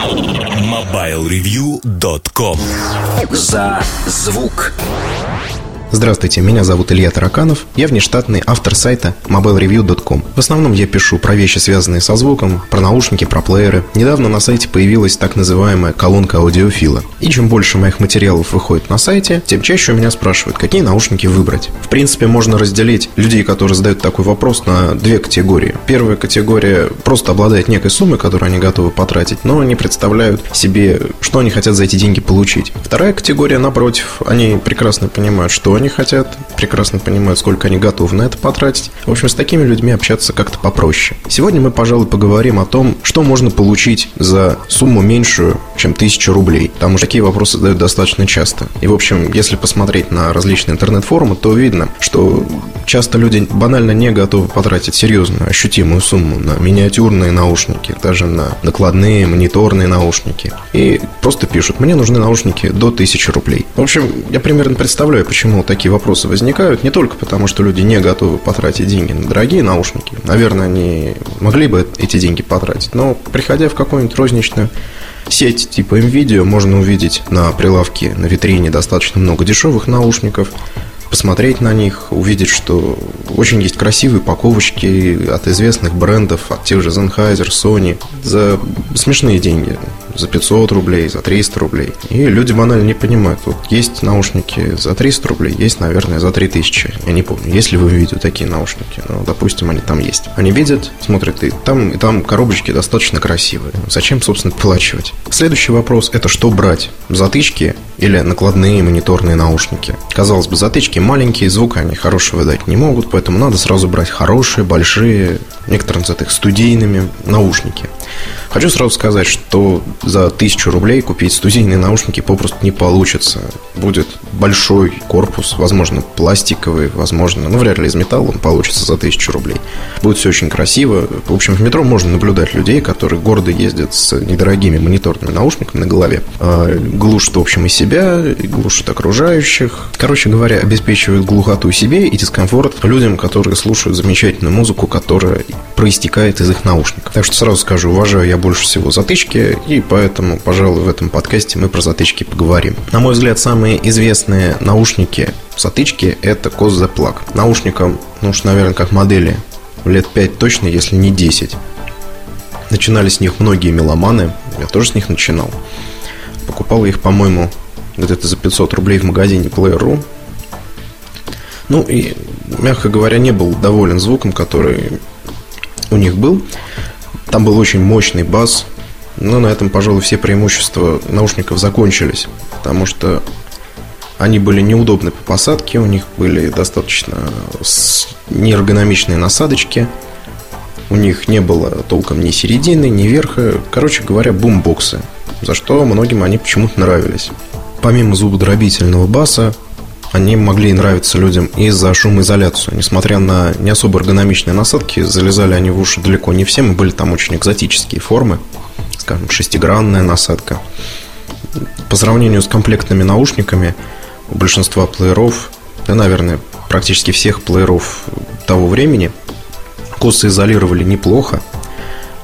MobileReview.com За звук. Здравствуйте, меня зовут Илья Тараканов, я внештатный автор сайта mobilereview.com. В основном я пишу про вещи, связанные со звуком, про наушники, про плееры. Недавно на сайте появилась так называемая колонка аудиофила. И чем больше моих материалов выходит на сайте, тем чаще у меня спрашивают, какие наушники выбрать. В принципе, можно разделить людей, которые задают такой вопрос, на две категории. Первая категория просто обладает некой суммой, которую они готовы потратить, но не представляют себе, что они хотят за эти деньги получить. Вторая категория, напротив, они прекрасно понимают, что они хотят, прекрасно понимают, сколько они готовы на это потратить. В общем, с такими людьми общаться как-то попроще. Сегодня мы, пожалуй, поговорим о том, что можно получить за сумму меньшую, чем 1000 рублей. Потому что такие вопросы задают достаточно часто. И, в общем, если посмотреть на различные интернет-форумы, то видно, что часто люди банально не готовы потратить серьезную, ощутимую сумму на миниатюрные наушники, даже на накладные мониторные наушники. И просто пишут, мне нужны наушники до 1000 рублей. В общем, я примерно представляю, почему такие вопросы возникают не только потому, что люди не готовы потратить деньги на дорогие наушники. Наверное, они могли бы эти деньги потратить, но приходя в какую-нибудь розничную сеть типа NVIDIA, можно увидеть на прилавке, на витрине достаточно много дешевых наушников, посмотреть на них, увидеть, что очень есть красивые упаковочки от известных брендов, от тех же Sennheiser, Sony, за смешные деньги за 500 рублей, за 300 рублей. И люди банально не понимают. Вот есть наушники за 300 рублей, есть, наверное, за 3000. Я не помню, есть ли вы видите такие наушники. Ну, допустим, они там есть. Они видят, смотрят, и там, и там коробочки достаточно красивые. Зачем, собственно, плачивать? Следующий вопрос – это что брать? Затычки или накладные мониторные наушники? Казалось бы, затычки маленькие, звука они хорошего выдать не могут, поэтому надо сразу брать хорошие, большие, некоторые называют их студийными наушники. Хочу сразу сказать, что за тысячу рублей купить студийные наушники попросту не получится. Будет большой корпус, возможно, пластиковый, возможно, ну, вряд ли из металла он получится за тысячу рублей. Будет все очень красиво. В общем, в метро можно наблюдать людей, которые гордо ездят с недорогими мониторными наушниками на голове. А, глушат, в общем, и себя, и глушат окружающих. Короче говоря, обеспечивают глухоту себе и дискомфорт людям, которые слушают замечательную музыку, которая проистекает из их наушников. Так что сразу скажу, уважаю я больше всего затычки, и поэтому, пожалуй, в этом подкасте мы про затычки поговорим. На мой взгляд, самые известные наушники затычки – это COS The Plug. Наушникам, ну уж, наверное, как модели, лет 5 точно, если не 10. Начинали с них многие меломаны, я тоже с них начинал. Покупал их, по-моему, где-то за 500 рублей в магазине Player.ru. Ну и, мягко говоря, не был доволен звуком, который у них был. Там был очень мощный бас, но на этом, пожалуй, все преимущества наушников закончились, потому что они были неудобны по посадке, у них были достаточно неэргономичные насадочки, у них не было толком ни середины, ни верха, короче говоря, бумбоксы, за что многим они почему-то нравились. Помимо звукодробительного баса, они могли нравиться людям из-за шумоизоляции. Несмотря на не особо эргономичные насадки, залезали они в уши далеко не всем, и были там очень экзотические формы, скажем, шестигранная насадка. По сравнению с комплектными наушниками, у большинства плееров, да, наверное, практически всех плееров того времени, косы изолировали неплохо,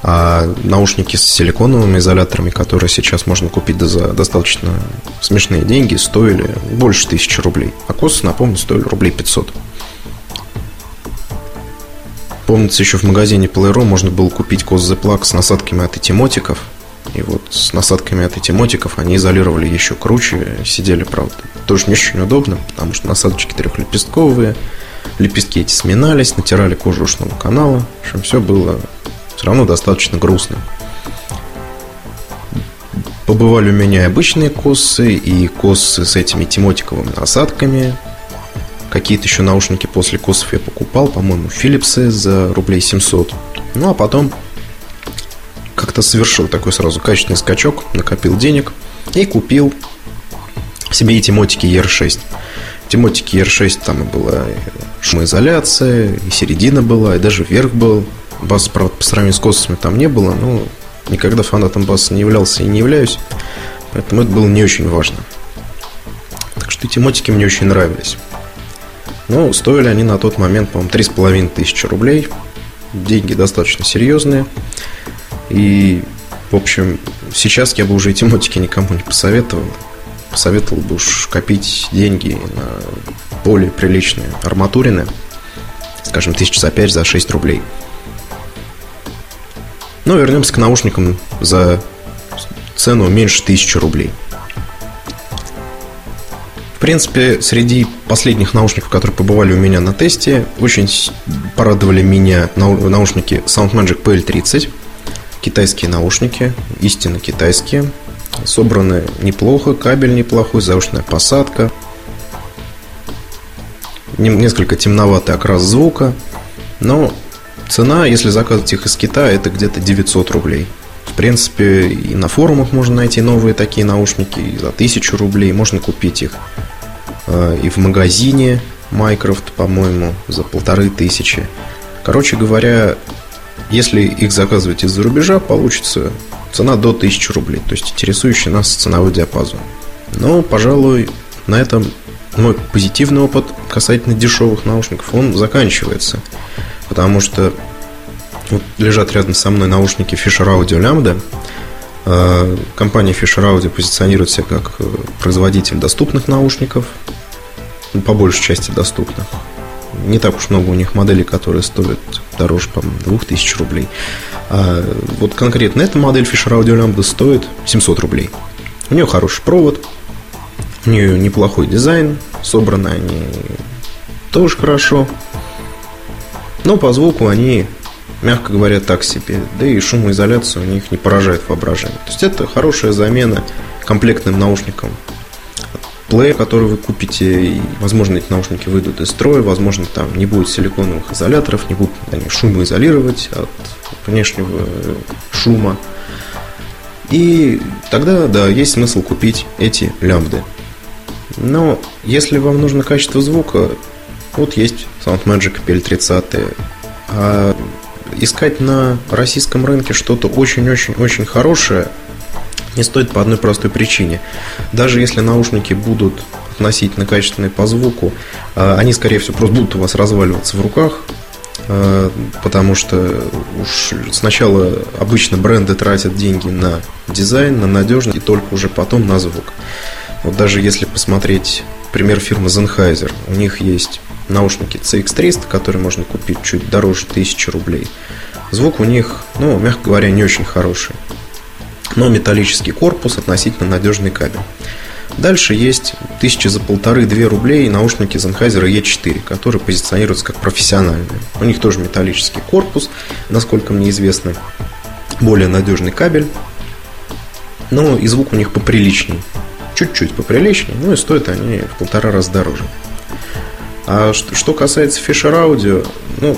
а наушники с силиконовыми изоляторами, которые сейчас можно купить за достаточно смешные деньги, стоили больше тысячи рублей. А косы, напомню, стоили рублей 500. Помнится, еще в магазине Playroom можно было купить кос The с насадками от этимотиков. И вот с насадками от этимотиков они изолировали еще круче. Сидели, правда, тоже не очень удобно, потому что насадочки трехлепестковые. Лепестки эти сминались, натирали кожу ушного канала. В общем, все было все равно достаточно грустно. Побывали у меня обычные косы, и косы с этими темотиковыми насадками. Какие-то еще наушники после косов я покупал, по-моему, Philips'ы за рублей 700. Ну, а потом как-то совершил такой сразу качественный скачок, накопил денег и купил себе и темотики ER6. Темотики ER6 там и была шумоизоляция, и середина была, и даже верх был Баса, правда, по сравнению с космосами там не было, но никогда фанатом баса не являлся и не являюсь, поэтому это было не очень важно. Так что эти мотики мне очень нравились. Но стоили они на тот момент, по-моему, 3,5 тысячи рублей. Деньги достаточно серьезные. И, в общем, сейчас я бы уже эти мотики никому не посоветовал. Посоветовал бы уж копить деньги на более приличные арматурины, скажем, тысяч за 5, за 6 рублей. Но ну, вернемся к наушникам за цену меньше тысячи рублей. В принципе, среди последних наушников, которые побывали у меня на тесте, очень порадовали меня наушники SoundMagic PL30. Китайские наушники, истинно китайские. Собраны неплохо, кабель неплохой, заушная посадка. Несколько темноватый окрас звука. Но цена, если заказывать их из Китая, это где-то 900 рублей. В принципе, и на форумах можно найти новые такие наушники и за 1000 рублей. Можно купить их э, и в магазине Майкрофт, по-моему, за полторы тысячи. Короче говоря, если их заказывать из-за рубежа, получится цена до 1000 рублей, то есть интересующий нас ценовой диапазон. Но, пожалуй, на этом мой позитивный опыт касательно дешевых наушников, он заканчивается. Потому что вот лежат рядом со мной наушники Fisher Audio Lambda. А, компания Fisher Audio позиционирует себя как э, производитель доступных наушников, ну, по большей части доступных. Не так уж много у них моделей, которые стоят дороже, по-моему, 2000 рублей. А вот конкретно эта модель Fisher Audio Lambda стоит 700 рублей. У нее хороший провод, у нее неплохой дизайн, собраны они тоже хорошо. Но по звуку они мягко говоря, так себе. Да и шумоизоляция у них не поражает воображение. То есть это хорошая замена комплектным наушникам. Плеер, который вы купите, и, возможно, эти наушники выйдут из строя, возможно, там не будет силиконовых изоляторов, не будут они шумоизолировать от внешнего шума. И тогда, да, есть смысл купить эти лямбды. Но если вам нужно качество звука, вот есть SoundMagic PL30. А искать на российском рынке что-то очень-очень-очень хорошее не стоит по одной простой причине. Даже если наушники будут относительно качественные по звуку, а, они, скорее всего, просто будут у вас разваливаться в руках, а, потому что уж сначала обычно бренды тратят деньги на дизайн, на надежность и только уже потом на звук. Вот даже если посмотреть пример фирмы Sennheiser, у них есть наушники CX300, которые можно купить чуть дороже 1000 рублей. Звук у них, ну, мягко говоря, не очень хороший. Но металлический корпус, относительно надежный кабель. Дальше есть тысячи за полторы-две рублей наушники Sennheiser E4, которые позиционируются как профессиональные. У них тоже металлический корпус, насколько мне известно, более надежный кабель, но и звук у них поприличней. Чуть-чуть поприличнее, ну и стоят они в полтора раза дороже. А что касается Fisher Audio, ну,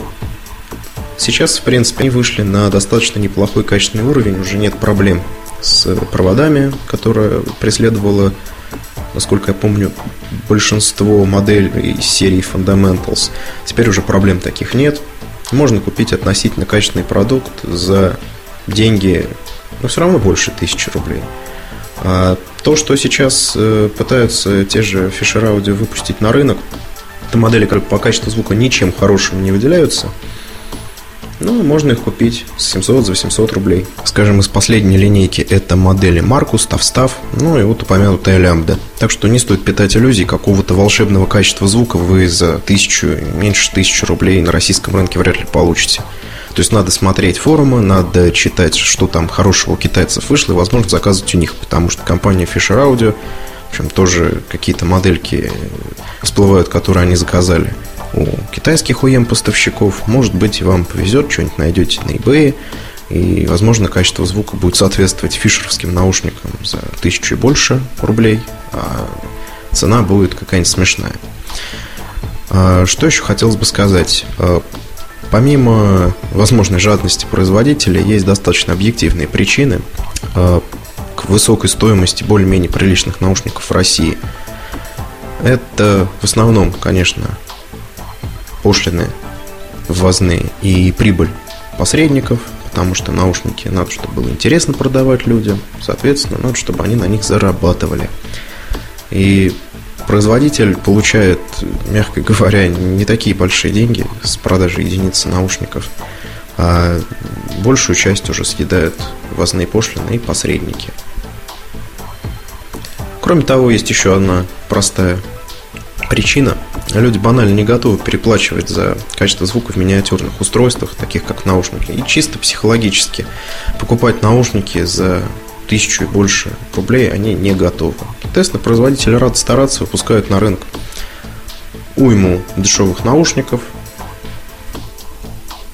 сейчас, в принципе, они вышли на достаточно неплохой качественный уровень, уже нет проблем с проводами, которые преследовало, насколько я помню, большинство моделей из серии Fundamentals. Теперь уже проблем таких нет. Можно купить относительно качественный продукт за деньги, но все равно больше тысячи рублей. А то, что сейчас э, пытаются те же Fisher Audio выпустить на рынок, это модели, которые по качеству звука ничем хорошим не выделяются. Ну, можно их купить с 700 за 800 рублей. Скажем, из последней линейки это модели Marcus, Тавстав, ну и вот упомянутая лямбда. Так что не стоит питать иллюзий какого-то волшебного качества звука вы за тысячу, меньше тысячи рублей на российском рынке вряд ли получите. То есть надо смотреть форумы, надо читать, что там хорошего у китайцев вышло, и, возможно, заказывать у них, потому что компания Fisher Audio в общем, тоже какие-то модельки всплывают, которые они заказали у китайских OEM поставщиков. Может быть, вам повезет, что-нибудь найдете на eBay. И, возможно, качество звука будет соответствовать фишеровским наушникам за тысячу и больше рублей, а цена будет какая-нибудь смешная. А, что еще хотелось бы сказать? А, помимо возможной жадности производителя, есть достаточно объективные причины, а, высокой стоимости более-менее приличных наушников в России. Это в основном, конечно, пошлины ввозные и прибыль посредников, потому что наушники надо, чтобы было интересно продавать людям, соответственно, надо, чтобы они на них зарабатывали. И производитель получает, мягко говоря, не такие большие деньги с продажи единицы наушников. а большую часть уже съедают ввозные пошлины и посредники. Кроме того, есть еще одна простая причина. Люди банально не готовы переплачивать за качество звука в миниатюрных устройствах, таких как наушники. И чисто психологически покупать наушники за тысячу и больше рублей они не готовы. Соответственно, производители рады стараться, выпускают на рынок уйму дешевых наушников.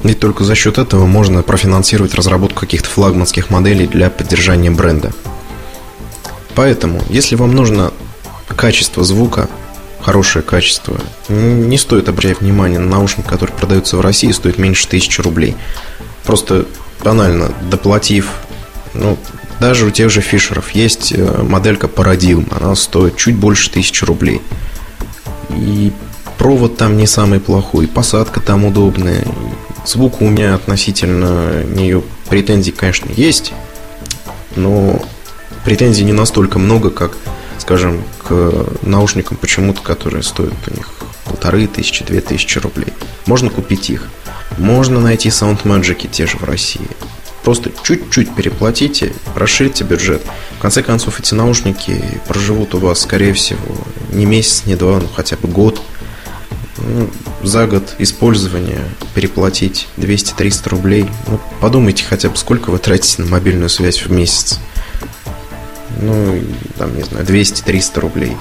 И только за счет этого можно профинансировать разработку каких-то флагманских моделей для поддержания бренда. Поэтому, если вам нужно качество звука, хорошее качество, не стоит обращать внимание на наушник, который продается в России, стоит меньше тысячи рублей. Просто банально, доплатив, ну, даже у тех же Фишеров есть э, моделька Paradigm, она стоит чуть больше тысячи рублей. И провод там не самый плохой, посадка там удобная. Звук у меня относительно нее претензий, конечно, есть, но претензий не настолько много, как, скажем, к наушникам почему-то, которые стоят у них полторы тысячи, две тысячи рублей. Можно купить их. Можно найти SoundMagic те же в России. Просто чуть-чуть переплатите, расширите бюджет. В конце концов, эти наушники проживут у вас, скорее всего, не месяц, не два, ну хотя бы год. Ну, за год использования переплатить 200-300 рублей. Ну, подумайте хотя бы, сколько вы тратите на мобильную связь в месяц. Ну, там, не знаю, 200-300 рублей.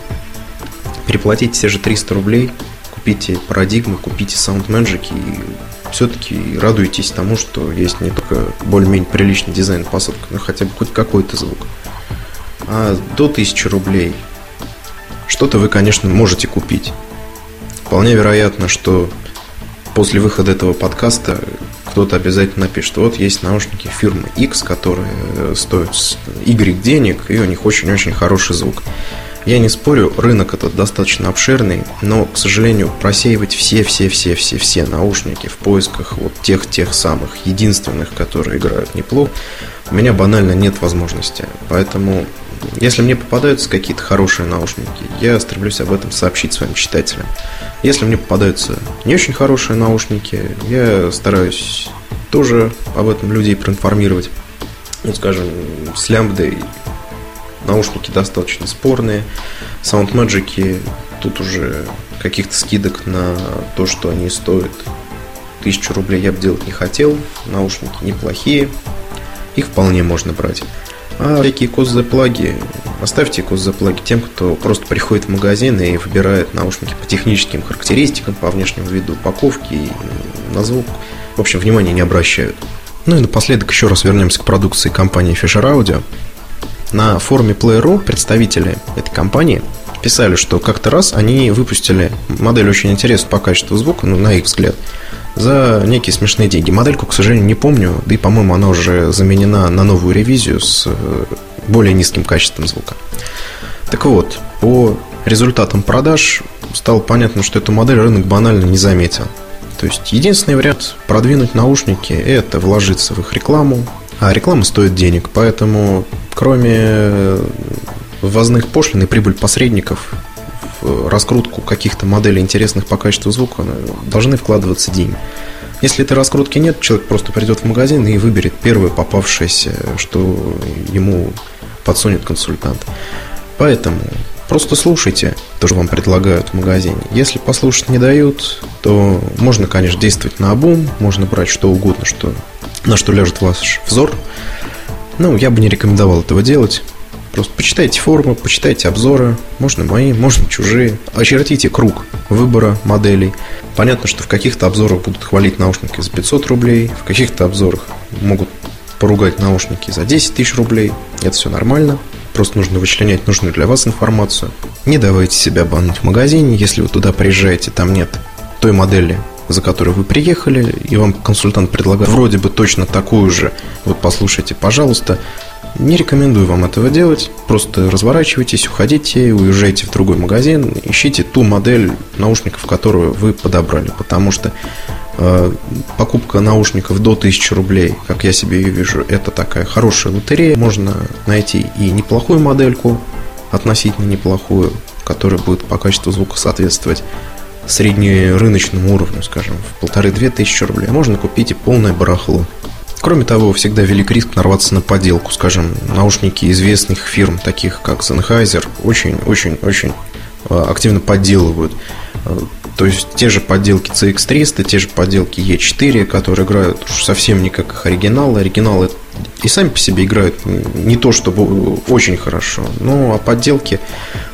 Переплатите те же 300 рублей, купите парадигмы, купите SoundMagic и все-таки радуетесь тому, что есть не только более-менее приличный дизайн посадки, но хотя бы хоть какой-то звук. А до 1000 рублей что-то вы, конечно, можете купить. Вполне вероятно, что после выхода этого подкаста кто-то обязательно напишет, вот есть наушники фирмы X, которые стоят Y денег, и у них очень-очень хороший звук. Я не спорю, рынок этот достаточно обширный, но, к сожалению, просеивать все-все-все-все-все наушники в поисках вот тех-тех самых единственных, которые играют неплохо, у меня банально нет возможности. Поэтому, если мне попадаются какие-то хорошие наушники, я стремлюсь об этом сообщить своим читателям. Если мне попадаются не очень хорошие наушники, я стараюсь тоже об этом людей проинформировать. Ну, скажем, с лямбдой наушники достаточно спорные. Soundmagic тут уже каких-то скидок на то, что они стоят тысячу рублей я бы делать не хотел. Наушники неплохие. Их вполне можно брать. А всякие кос-заплаги, оставьте кос-заплаги тем, кто просто приходит в магазин и выбирает наушники по техническим характеристикам, по внешнему виду упаковки и на звук. В общем, внимания не обращают. Ну и напоследок еще раз вернемся к продукции компании Fisher Audio. На форуме Play.ru представители этой компании писали, что как-то раз они выпустили модель очень интересную по качеству звука, ну, на их взгляд, за некие смешные деньги. Модельку, к сожалению, не помню, да и, по-моему, она уже заменена на новую ревизию с э, более низким качеством звука. Так вот, по результатам продаж стало понятно, что эту модель рынок банально не заметил. То есть единственный вариант продвинуть наушники – это вложиться в их рекламу, а реклама стоит денег, поэтому кроме ввозных пошлин и прибыль посредников раскрутку каких-то моделей интересных по качеству звука должны вкладываться деньги. Если этой раскрутки нет, человек просто придет в магазин и выберет первое попавшееся, что ему подсунет консультант. Поэтому просто слушайте то, что вам предлагают в магазине. Если послушать не дают, то можно, конечно, действовать на обум, можно брать что угодно, что на что ляжет ваш взор. Ну, я бы не рекомендовал этого делать. Просто почитайте форумы, почитайте обзоры, можно мои, можно чужие. Очертите круг выбора моделей. Понятно, что в каких-то обзорах будут хвалить наушники за 500 рублей, в каких-то обзорах могут поругать наушники за 10 тысяч рублей. Это все нормально. Просто нужно вычленять нужную для вас информацию. Не давайте себя обмануть в магазине. Если вы туда приезжаете, там нет той модели, за которой вы приехали, и вам консультант предлагает вроде бы точно такую же, вот послушайте, пожалуйста, не рекомендую вам этого делать. Просто разворачивайтесь, уходите, уезжайте в другой магазин, ищите ту модель наушников, которую вы подобрали. Потому что э, покупка наушников до 1000 рублей, как я себе ее вижу, это такая хорошая лотерея. Можно найти и неплохую модельку, относительно неплохую, которая будет по качеству звука соответствовать среднерыночному уровню, скажем, в полторы-две тысячи рублей, можно купить и полное барахло. Кроме того, всегда велик риск нарваться на подделку. Скажем, наушники известных фирм, таких как Sennheiser, очень-очень-очень а, активно подделывают. А, то есть те же подделки CX300, те же подделки E4, которые играют уж совсем не как их оригиналы. Оригиналы и сами по себе играют не то чтобы очень хорошо, но а подделки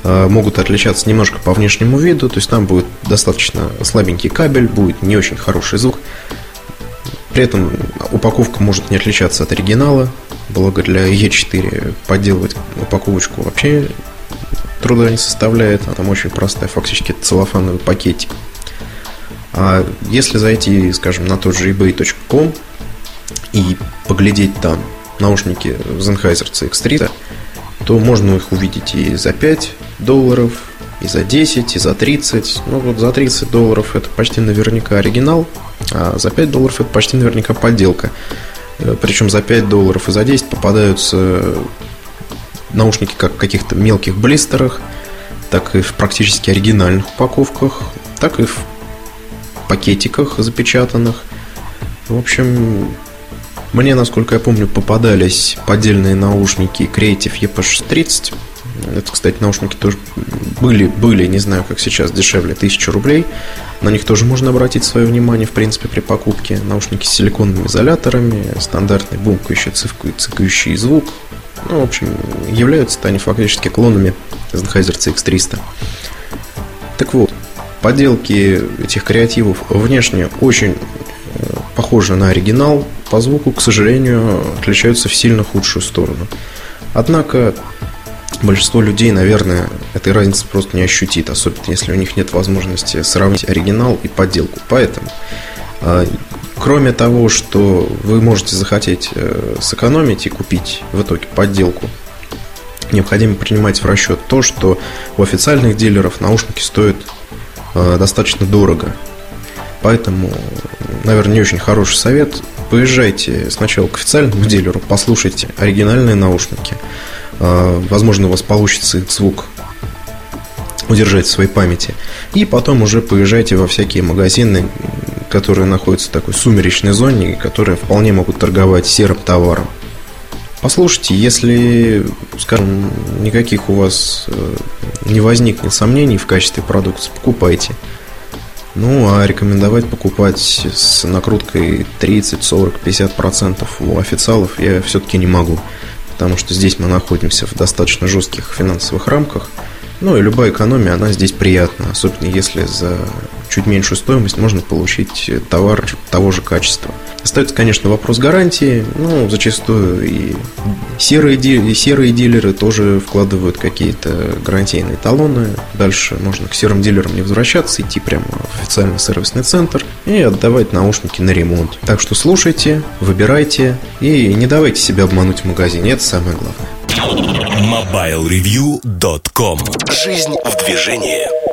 э, могут отличаться немножко по внешнему виду, то есть там будет достаточно слабенький кабель, будет не очень хороший звук. При этом упаковка может не отличаться от оригинала, благо для E4 подделывать упаковочку вообще труда не составляет, она там очень простая, фактически целлофановый пакетик. А если зайти, скажем, на тот же ebay.com и поглядеть там наушники Sennheiser CX3, то можно их увидеть и за 5 долларов, и за 10, и за 30. Ну вот за 30 долларов это почти наверняка оригинал, а за 5 долларов это почти наверняка подделка. Э, Причем за 5 долларов и за 10 попадаются наушники как в каких-то мелких блистерах, так и в практически оригинальных упаковках, так и в пакетиках запечатанных. В общем, мне, насколько я помню, попадались поддельные наушники Creative EP630. Это, кстати, наушники тоже были, были, не знаю, как сейчас, дешевле, 1000 рублей. На них тоже можно обратить свое внимание, в принципе, при покупке. Наушники с силиконовыми изоляторами, стандартный бумкающий, цикающий звук. Ну, в общем, являются они фактически клонами Sennheiser CX300. Так вот, подделки этих креативов внешне очень э, похожи на оригинал, по звуку, к сожалению, отличаются в сильно худшую сторону. Однако большинство людей, наверное, этой разницы просто не ощутит, особенно если у них нет возможности сравнить оригинал и подделку. Поэтому, а, кроме того, что вы можете захотеть э, сэкономить и купить в итоге подделку, необходимо принимать в расчет то, что у официальных дилеров наушники стоят э, достаточно дорого. Поэтому, наверное, не очень хороший совет поезжайте сначала к официальному дилеру, послушайте оригинальные наушники. А, возможно, у вас получится их звук удержать в своей памяти. И потом уже поезжайте во всякие магазины, которые находятся в такой сумеречной зоне, которые вполне могут торговать серым товаром. Послушайте, если, скажем, никаких у вас э, не возникнет сомнений в качестве продукции, покупайте. Ну, а рекомендовать покупать с накруткой 30, 40, 50 процентов у официалов я все-таки не могу. Потому что здесь мы находимся в достаточно жестких финансовых рамках. Ну и любая экономия, она здесь приятна. Особенно если за чуть меньшую стоимость можно получить товар того же качества. Остается, конечно, вопрос гарантии. Ну, зачастую и серые, и серые дилеры тоже вкладывают какие-то гарантийные талоны. Дальше можно к серым дилерам не возвращаться, идти прямо в официальный сервисный центр и отдавать наушники на ремонт. Так что слушайте, выбирайте и не давайте себя обмануть в магазине. Это самое главное. MobileReview.com Жизнь в движении.